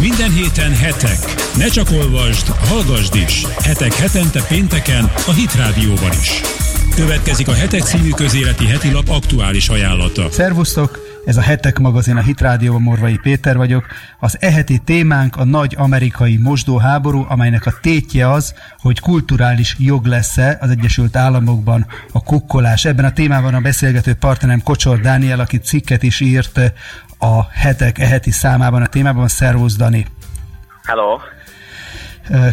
Minden héten hetek. Ne csak olvasd, hallgasd is. Hetek hetente pénteken a Hit Rádióban is. Következik a Hetek című közéleti heti lap aktuális ajánlata. Szervusztok! Ez a Hetek magazin, a Hit Rádióban Morvai Péter vagyok. Az eheti témánk a nagy amerikai mosdóháború, amelynek a tétje az, hogy kulturális jog lesz-e az Egyesült Államokban a kukkolás. Ebben a témában a beszélgető partnerem Kocsor Dániel, aki cikket is írt a Hetek eheti számában a témában. Szervusz, Dani! Hello!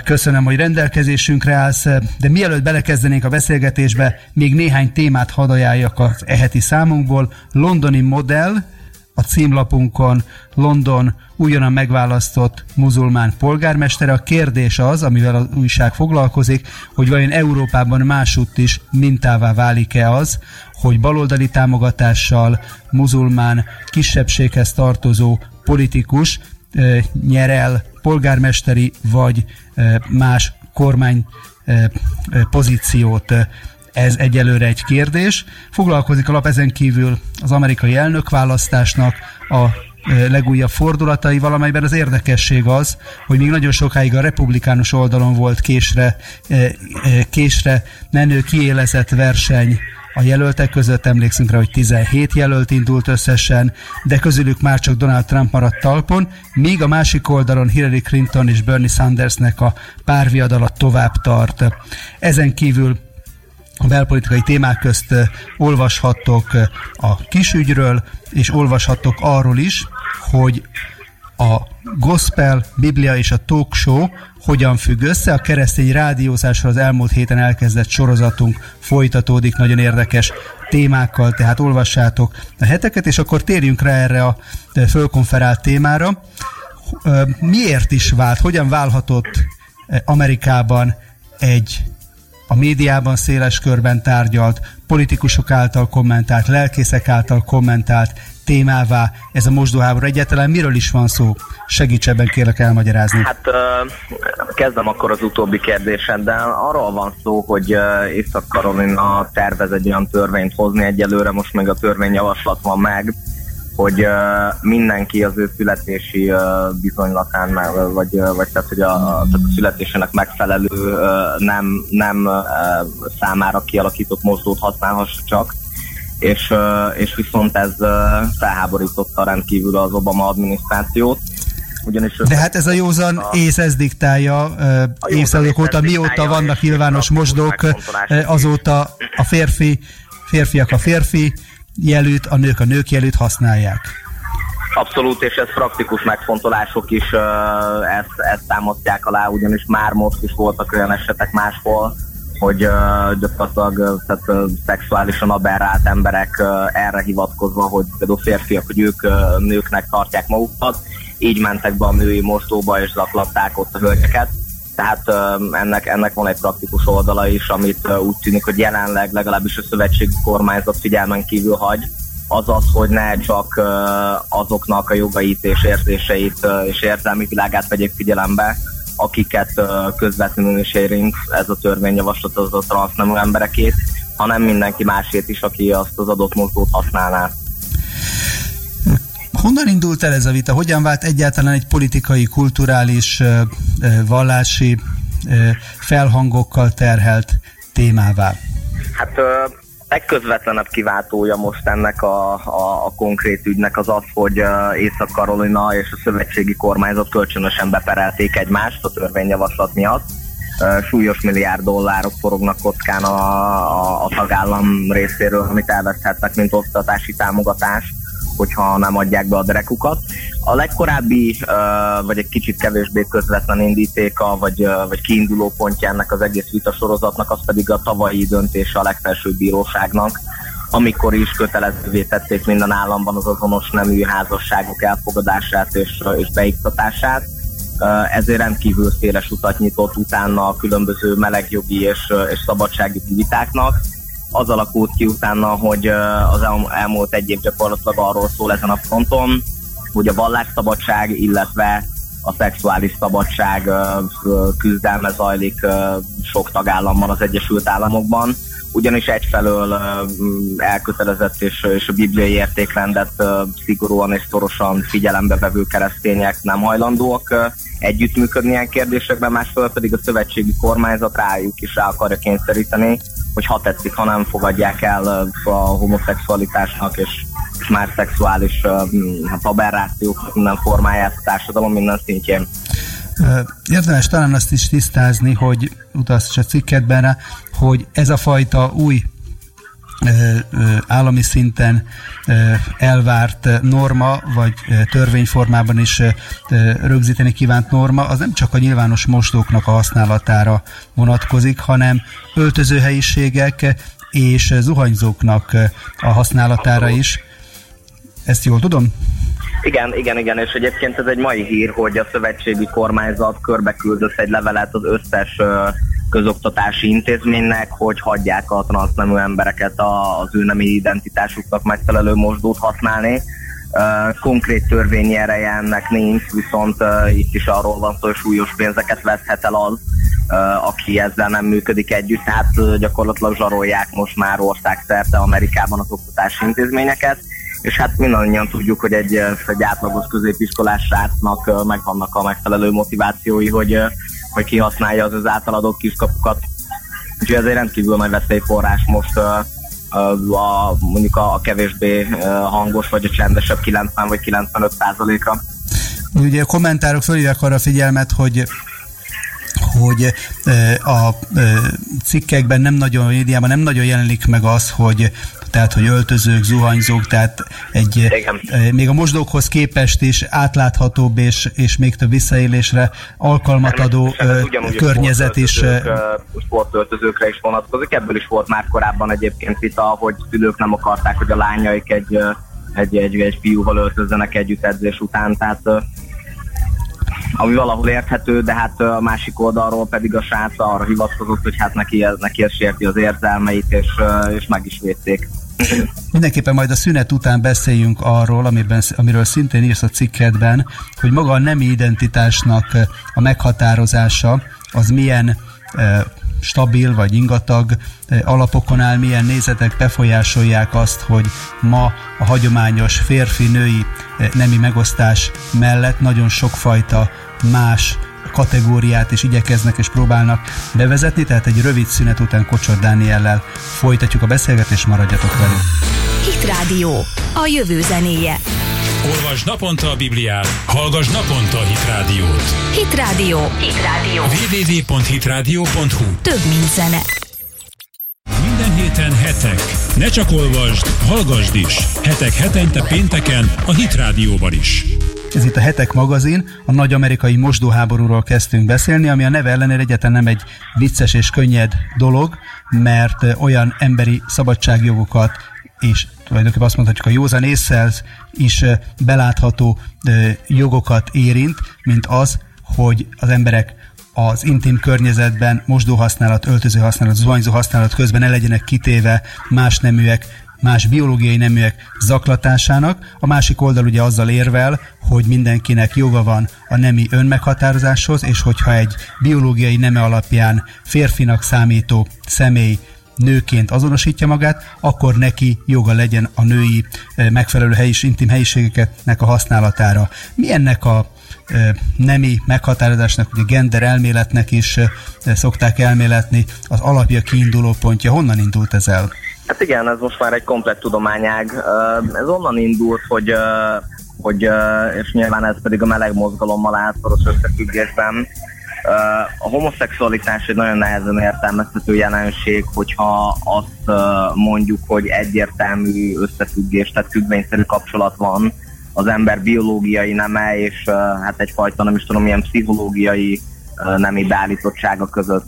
Köszönöm, hogy rendelkezésünkre állsz, de mielőtt belekezdenénk a beszélgetésbe, még néhány témát hadd ajánljak az eheti számunkból. Londoni modell, a címlapunkon London újonnan megválasztott muzulmán polgármestere. A kérdés az, amivel az újság foglalkozik, hogy vajon Európában másútt is mintává válik-e az, hogy baloldali támogatással muzulmán kisebbséghez tartozó politikus nyer el polgármesteri vagy más kormány pozíciót. Ez egyelőre egy kérdés. Foglalkozik a lap ezen kívül az amerikai elnökválasztásnak a legújabb fordulatai, valamelyben az érdekesség az, hogy még nagyon sokáig a republikánus oldalon volt késre, késre menő kiélezett verseny a jelöltek között emlékszünk rá, hogy 17 jelölt indult összesen, de közülük már csak Donald Trump maradt talpon, míg a másik oldalon Hillary Clinton és Bernie Sandersnek a párviadala tovább tart. Ezen kívül belpolitikai témák közt olvashattok a kisügyről, és olvashattok arról is, hogy a gospel, biblia és a talk show hogyan függ össze. A keresztény rádiózásra az elmúlt héten elkezdett sorozatunk folytatódik nagyon érdekes témákkal, tehát olvassátok a heteket, és akkor térjünk rá erre a fölkonferált témára. Miért is vált, hogyan válhatott Amerikában egy a médiában széles körben tárgyalt, politikusok által kommentált, lelkészek által kommentált témává ez a mosdóháború. Egyáltalán miről is van szó? Segíts ebben kérlek elmagyarázni. Hát kezdem akkor az utóbbi kérdéseddel. Arról van szó, hogy Észak-Karolina tervez egy olyan törvényt hozni, egyelőre most még a törvényjavaslat van meg, hogy uh, mindenki az ő születési uh, bizonylatán, vagy, uh, vagy tehát, hogy a, a, tehát a születésének megfelelő uh, nem, nem uh, számára kialakított mozdót használhassa csak és, és viszont ez felháborította rendkívül az Obama adminisztrációt. Ugyanis De hát ez a józan a... ész ez diktálja évszázadok óta, mióta vannak nyilvános mosdók, azóta a férfi, férfiak a férfi jelűt, a nők a nők jelűt használják. Abszolút, és ez praktikus megfontolások is ezt, ezt támasztják alá, ugyanis már most is voltak olyan esetek máshol, hogy uh, gyakorlatilag szexuálisan aberrált emberek uh, erre hivatkozva, hogy például férfiak, hogy ők uh, nőknek tartják magukat, így mentek be a női mostóba és zaklatták ott a hölgyeket. Tehát ennek, ennek van egy praktikus oldala is, amit úgy tűnik, hogy jelenleg legalábbis a szövetségi kormányzat figyelmen kívül hagy, az az, hogy ne csak azoknak a jogait és érzéseit és érzelmi világát vegyék figyelembe, akiket közvetlenül is érint ez a törvényjavaslat az a transznemű emberekét, hanem mindenki másét is, aki azt az adott mozgót használná. Honnan indult el ez a vita? Hogyan vált egyáltalán egy politikai, kulturális, vallási felhangokkal terhelt témává? Hát legközvetlenebb kiváltója most ennek a, a, a konkrét ügynek az az, hogy Észak-Karolina és a szövetségi kormányzat kölcsönösen beperelték egymást a törvényjavaslat miatt. Súlyos milliárd dollárok forognak kockán a, a, a tagállam részéről, amit elveszthetnek, mint oktatási támogatás hogyha nem adják be a derekukat. A legkorábbi, vagy egy kicsit kevésbé közvetlen indítéka, vagy, vagy kiinduló pontja ennek az egész vita sorozatnak, az pedig a tavalyi döntése a legfelsőbb bíróságnak, amikor is kötelezővé tették minden államban az azonos nemű házasságok elfogadását és, és beiktatását. Ezért rendkívül széles utat nyitott utána a különböző melegjogi és, és szabadságjogi vitáknak, az alakult ki utána, hogy az elmúlt egy év gyakorlatilag arról szól ezen a fronton, hogy a vallásszabadság, illetve a szexuális szabadság küzdelme zajlik sok tagállamban az Egyesült Államokban, ugyanis egyfelől elkötelezett és, és a bibliai értékrendet szigorúan és szorosan figyelembe vevő keresztények nem hajlandóak együttműködni ilyen kérdésekben, másfelől pedig a szövetségi kormányzat rájuk is rá akarja kényszeríteni, hogy ha tetszik, ha nem fogadják el a homoszexualitásnak és, és már szexuális hát aberrációk minden formáját a társadalom minden szintjén. Érdemes talán azt is tisztázni, hogy utalsz a cikkedben rá, hogy ez a fajta új állami szinten elvárt norma, vagy törvényformában is rögzíteni kívánt norma, az nem csak a nyilvános mostóknak a használatára vonatkozik, hanem öltözőhelyiségek és zuhanyzóknak a használatára is. Ezt jól tudom? Igen, igen, igen, és egyébként ez egy mai hír, hogy a szövetségi kormányzat körbe küldött egy levelet az összes közoktatási intézménynek, hogy hagyják a transznemű embereket az ő nemi identitásuknak megfelelő mosdót használni. Konkrét törvényi ereje ennek nincs, viszont itt is arról van szó, hogy súlyos pénzeket veszhet el az, aki ezzel nem működik együtt, tehát gyakorlatilag zsarolják most már országszerte Amerikában az oktatási intézményeket és hát mindannyian tudjuk, hogy egy, egy átlagos középiskolás srácnak megvannak a megfelelő motivációi, hogy, hogy kihasználja az az általadott kiskapukat. Úgyhogy ez egy rendkívül nagy veszélyforrás most a, a, mondjuk a kevésbé hangos vagy a csendesebb 90 vagy 95 százalékra. Ugye a kommentárok fölhívják arra a figyelmet, hogy hogy a cikkekben nem nagyon, a médiában nem nagyon jelenik meg az, hogy tehát hogy öltözők, zuhanyzók, tehát egy Igen. még a mosdókhoz képest is átláthatóbb és, és még több visszaélésre alkalmat adó környezet is. Sportöltözőkre is vonatkozik, ebből is volt már korábban egyébként vita, hogy szülők nem akarták, hogy a lányaik egy, egy, egy, egy fiúval öltözzenek együtt edzés után, tehát ami valahol érthető, de hát a másik oldalról pedig a srác arra hivatkozott, hogy hát neki ez, neki ez sérti az érzelmeit, és, és meg is védték. Mindenképpen majd a szünet után beszéljünk arról, amiben, amiről szintén írsz a cikkedben, hogy maga a nemi identitásnak a meghatározása az milyen stabil vagy ingatag alapokon áll, milyen nézetek befolyásolják azt, hogy ma a hagyományos férfi-női nemi megosztás mellett nagyon sokfajta más kategóriát is igyekeznek és próbálnak bevezetni, tehát egy rövid szünet után Kocsor Dániellel folytatjuk a beszélgetést, maradjatok velünk. Hit Rádió, a jövő zenéje. Olvasd naponta a Bibliát, hallgass naponta a Hit Rádiót. Hit Rádió. Hit Rádió. www.hitradio.hu Több mint zene. Minden héten hetek. Ne csak olvasd, hallgassd is. Hetek hetente pénteken a Hit Rádióban is. Ez itt a Hetek magazin, a nagy amerikai mosdóháborúról kezdtünk beszélni, ami a neve ellenére egyetlen nem egy vicces és könnyed dolog, mert olyan emberi szabadságjogokat és tulajdonképpen azt mondhatjuk a józan észsel is belátható jogokat érint, mint az, hogy az emberek az intim környezetben mosdóhasználat, zuhanyzó használat közben ne legyenek kitéve más neműek más biológiai neműek zaklatásának, a másik oldal ugye azzal érvel, hogy mindenkinek joga van a nemi önmeghatározáshoz, és hogyha egy biológiai neme alapján férfinak számító személy nőként azonosítja magát, akkor neki joga legyen a női megfelelő helyis, intim helyiségeknek a használatára. Mi ennek a nemi meghatározásnak, ugye gender elméletnek is szokták elméletni, az alapja kiinduló pontja. Honnan indult ez el? Hát igen, ez most már egy komplett tudományág. Ez onnan indult, hogy, hogy és nyilván ez pedig a meleg mozgalommal állt szoros összefüggésben. A homoszexualitás egy nagyon nehezen értelmezhető jelenség, hogyha azt mondjuk, hogy egyértelmű összefüggés, tehát függvényszerű kapcsolat van az ember biológiai neme és hát egyfajta, nem is tudom, milyen pszichológiai nemi beállítottsága között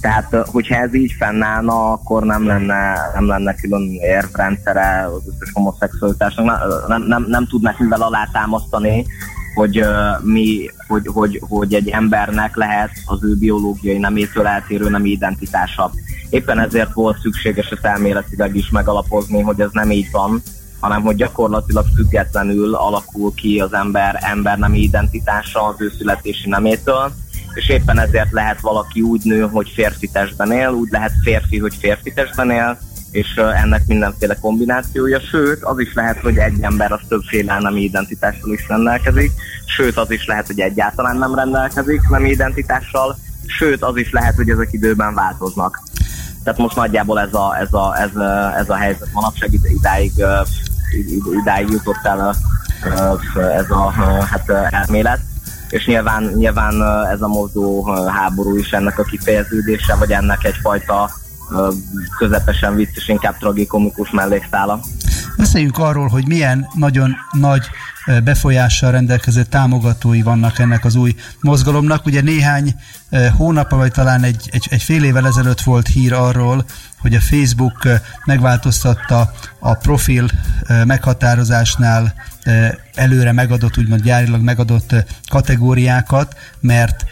tehát, hogyha ez így fennállna, akkor nem lenne, nem lenne külön érvrendszere az összes homoszexualitásnak. Nem, nem, nem, tudnak mivel alátámasztani, hogy, mi, hogy, hogy, hogy egy embernek lehet az ő biológiai nemétől eltérő nem identitása. Éppen ezért volt szükséges ezt elméletileg is megalapozni, hogy ez nem így van, hanem hogy gyakorlatilag függetlenül alakul ki az ember ember nem identitása az ő születési nemétől, és éppen ezért lehet valaki úgy nő, hogy férfi testben él, úgy lehet férfi, hogy férfi testben él, és ennek mindenféle kombinációja, sőt, az is lehet, hogy egy ember az többféle nemi identitással is rendelkezik, sőt, az is lehet, hogy egyáltalán nem rendelkezik nemi identitással, sőt, az is lehet, hogy ezek időben változnak. Tehát most nagyjából ez a, ez a, ez a, ez a helyzet manapság idáig, idáig jutott el ez a hát, elmélet és nyilván, nyilván ez a mozgó háború is ennek a kifejeződése, vagy ennek egyfajta közepesen vicces, inkább tragikomikus mellékszála. Beszéljünk arról, hogy milyen nagyon nagy befolyással rendelkező támogatói vannak ennek az új mozgalomnak. Ugye néhány hónap, vagy talán egy, egy, egy fél évvel ezelőtt volt hír arról, hogy a Facebook megváltoztatta a profil meghatározásnál előre megadott, úgymond gyárilag megadott kategóriákat, mert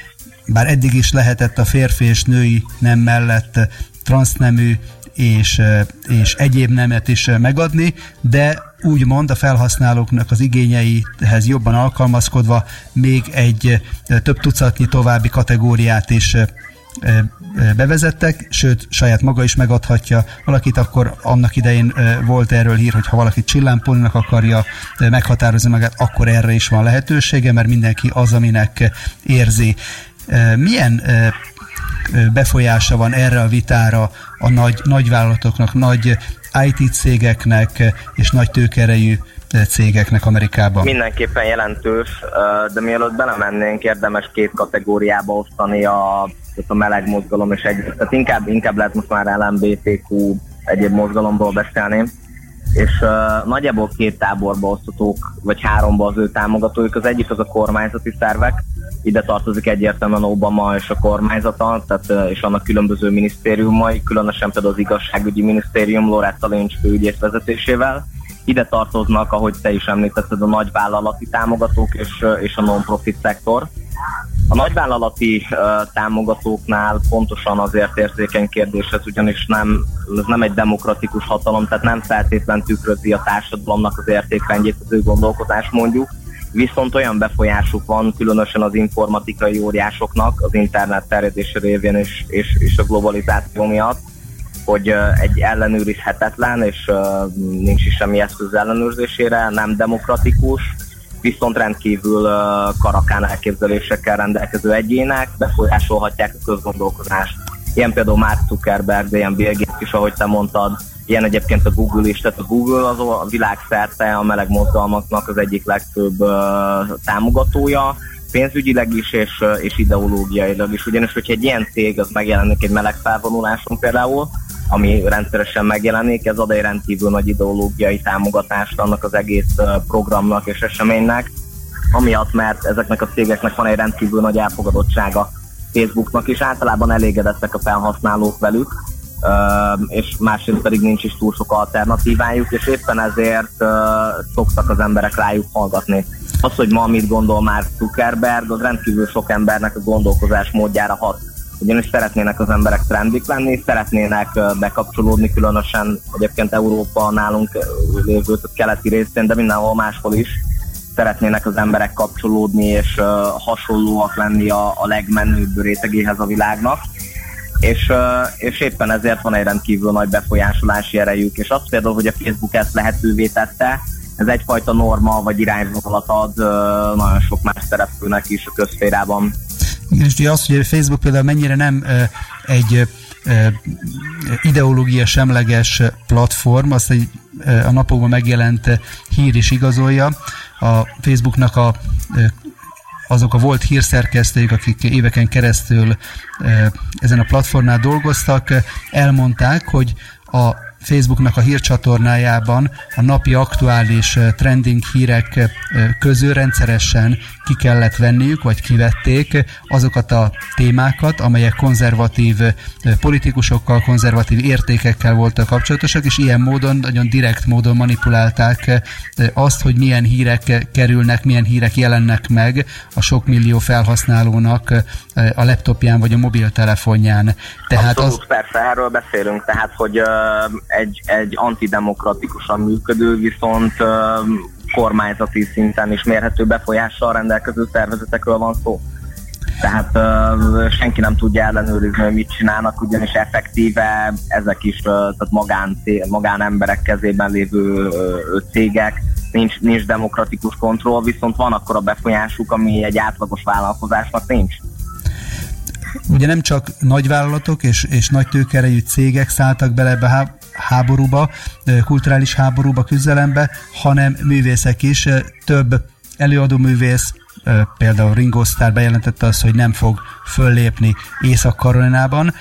bár eddig is lehetett a férfi és női nem mellett transznemű és, és egyéb nemet is megadni, de úgymond a felhasználóknak az igényeihez jobban alkalmazkodva még egy több tucatnyi további kategóriát is bevezettek, sőt, saját maga is megadhatja valakit, akkor annak idején volt erről hír, hogy ha valaki csillámpolnak akarja meghatározni magát, akkor erre is van lehetősége, mert mindenki az, aminek érzi. Milyen befolyása van erre a vitára a nagy, nagyvállalatoknak, nagy IT cégeknek és nagy tőkerejű cégeknek Amerikában? Mindenképpen jelentős, de mielőtt belemennénk, érdemes két kategóriába osztani a, a meleg mozgalom és egy, tehát inkább, inkább lehet most már LMBTQ egyéb mozgalomból beszélni, és uh, nagyjából két táborba osztatók, vagy háromba az ő támogatóik. Az egyik az a kormányzati szervek, ide tartozik egyértelműen Obama és a kormányzata, tehát, és annak különböző minisztériumai, különösen például az igazságügyi minisztérium Loretta Lynch főügyész vezetésével. Ide tartoznak, ahogy te is említetted, a nagyvállalati támogatók és, és a non-profit szektor. A nagyvállalati uh, támogatóknál pontosan azért érzékeny kérdés, ez ugyanis nem, ez nem egy demokratikus hatalom, tehát nem feltétlen tükrözi a társadalomnak az értékrendjét, az ő gondolkodás mondjuk, viszont olyan befolyásuk van, különösen az informatikai óriásoknak, az internet terjedése révén és, és, és a globalizáció miatt, hogy egy ellenőrizhetetlen, és nincs is semmi eszköz ellenőrzésére, nem demokratikus, viszont rendkívül karakán elképzelésekkel rendelkező egyének befolyásolhatják a közgondolkozást. Ilyen például Mark Zuckerberg, de ilyen Bill Gates is, ahogy te mondtad, Ilyen egyébként a Google is, tehát a Google az a világszerte a meleg mozgalmaknak az egyik legfőbb uh, támogatója, pénzügyileg is és, és ideológiailag is. Ugyanis, hogyha egy ilyen cég az megjelenik egy meleg felvonuláson például, ami rendszeresen megjelenik, ez ad egy rendkívül nagy ideológiai támogatást annak az egész programnak és eseménynek, amiatt, mert ezeknek a cégeknek van egy rendkívül nagy elfogadottsága Facebooknak, és általában elégedettek a felhasználók velük, és másrészt pedig nincs is túl sok alternatívájuk, és éppen ezért szoktak az emberek rájuk hallgatni. Az, hogy ma mit gondol már Zuckerberg, az rendkívül sok embernek a gondolkozás módjára hat. Ugyanis szeretnének az emberek trendik lenni, szeretnének bekapcsolódni, különösen egyébként Európa nálunk lévő keleti részén, de mindenhol máshol is szeretnének az emberek kapcsolódni és uh, hasonlóak lenni a, a legmenőbb rétegéhez a világnak és, és éppen ezért van egy rendkívül nagy befolyásolási erejük, és azt például, hogy a Facebook ezt lehetővé tette, ez egyfajta norma vagy irányvonalat ad nagyon sok más szereplőnek is a közférában. Igen, és ugye az, hogy a Facebook például mennyire nem egy ideológia semleges platform, azt egy a napokban megjelent hír is igazolja. A Facebooknak a azok a volt hírszerkesztők, akik éveken keresztül eh, ezen a platformnál dolgoztak, elmondták, hogy a Facebooknak a hírcsatornájában a napi aktuális trending hírek közül rendszeresen ki kellett venniük, vagy kivették azokat a témákat, amelyek konzervatív politikusokkal, konzervatív értékekkel voltak kapcsolatosak, és ilyen módon, nagyon direkt módon manipulálták azt, hogy milyen hírek kerülnek, milyen hírek jelennek meg a sok millió felhasználónak a laptopján vagy a mobiltelefonján. Tehát Abszolút, az... persze, erről beszélünk, tehát, hogy egy, egy antidemokratikusan működő, viszont kormányzati szinten is mérhető befolyással rendelkező szervezetekről van szó. Tehát uh, senki nem tudja ellenőrizni, hogy mit csinálnak, ugyanis effektíve ezek is uh, tehát magán, magánemberek kezében lévő uh, cégek, nincs, nincs demokratikus kontroll, viszont van akkor a befolyásuk, ami egy átlagos vállalkozásnak nincs. Ugye nem csak nagyvállalatok és, és nagy tőkerejű cégek szálltak bele ebbe a háborúba, kulturális háborúba, küzdelembe, hanem művészek is. Több előadó művész, például Ringo Starr bejelentette azt, hogy nem fog föllépni Észak-Karolinában.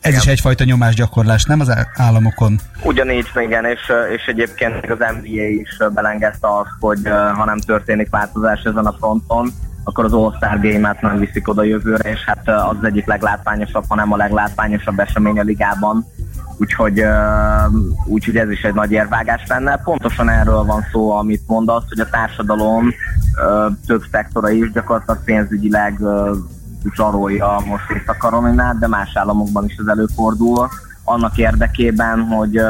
Ez igen. is egyfajta nyomásgyakorlás, nem az államokon? Ugyanígy, igen, és, és egyébként az NBA is belengedte azt, hogy ha nem történik változás ezen a fronton, akkor az All-Star Game-et nem viszik oda jövőre, és hát az, egyik leglátványosabb, hanem a leglátványosabb esemény a ligában. Úgyhogy, úgyhogy ez is egy nagy érvágás lenne. Pontosan erről van szó, amit mondasz, hogy a társadalom több szektora is gyakorlatilag pénzügyileg zsarolja most Észak-Karolinát, de más államokban is ez előfordul annak érdekében, hogy,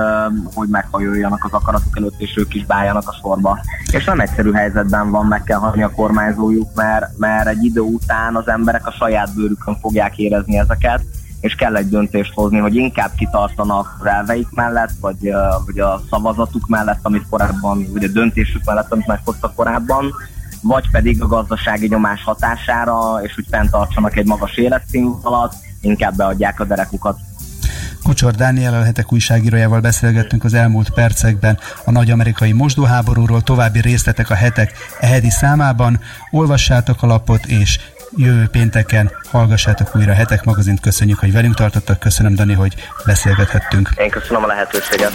hogy meghajoljanak az akaratok előtt, és ők is bájanak a sorba. És nem egyszerű helyzetben van, meg kell hagyni a kormányzójuk, mert, mert egy idő után az emberek a saját bőrükön fogják érezni ezeket, és kell egy döntést hozni, hogy inkább kitartanak az elveik mellett, vagy, vagy a szavazatuk mellett, amit korábban, vagy a döntésük mellett, amit meghoztak korábban, vagy pedig a gazdasági nyomás hatására, és úgy fenntartsanak egy magas életszínvonalat, inkább beadják a derekukat. Kocsor Dániel a hetek újságírójával beszélgettünk az elmúlt percekben a nagy amerikai mosdóháborúról, további részletek a hetek ehedi számában. Olvassátok a lapot, és jövő pénteken hallgassátok újra a Hetek magazint. Köszönjük, hogy velünk tartottak. Köszönöm, Dani, hogy beszélgethettünk. Én köszönöm a lehetőséget.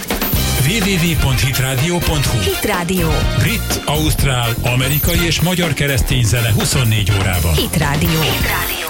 www.hitradio.hu Hit Radio. Brit, Ausztrál, amerikai és magyar keresztény zene 24 órában. Hit Radio. Hit Radio.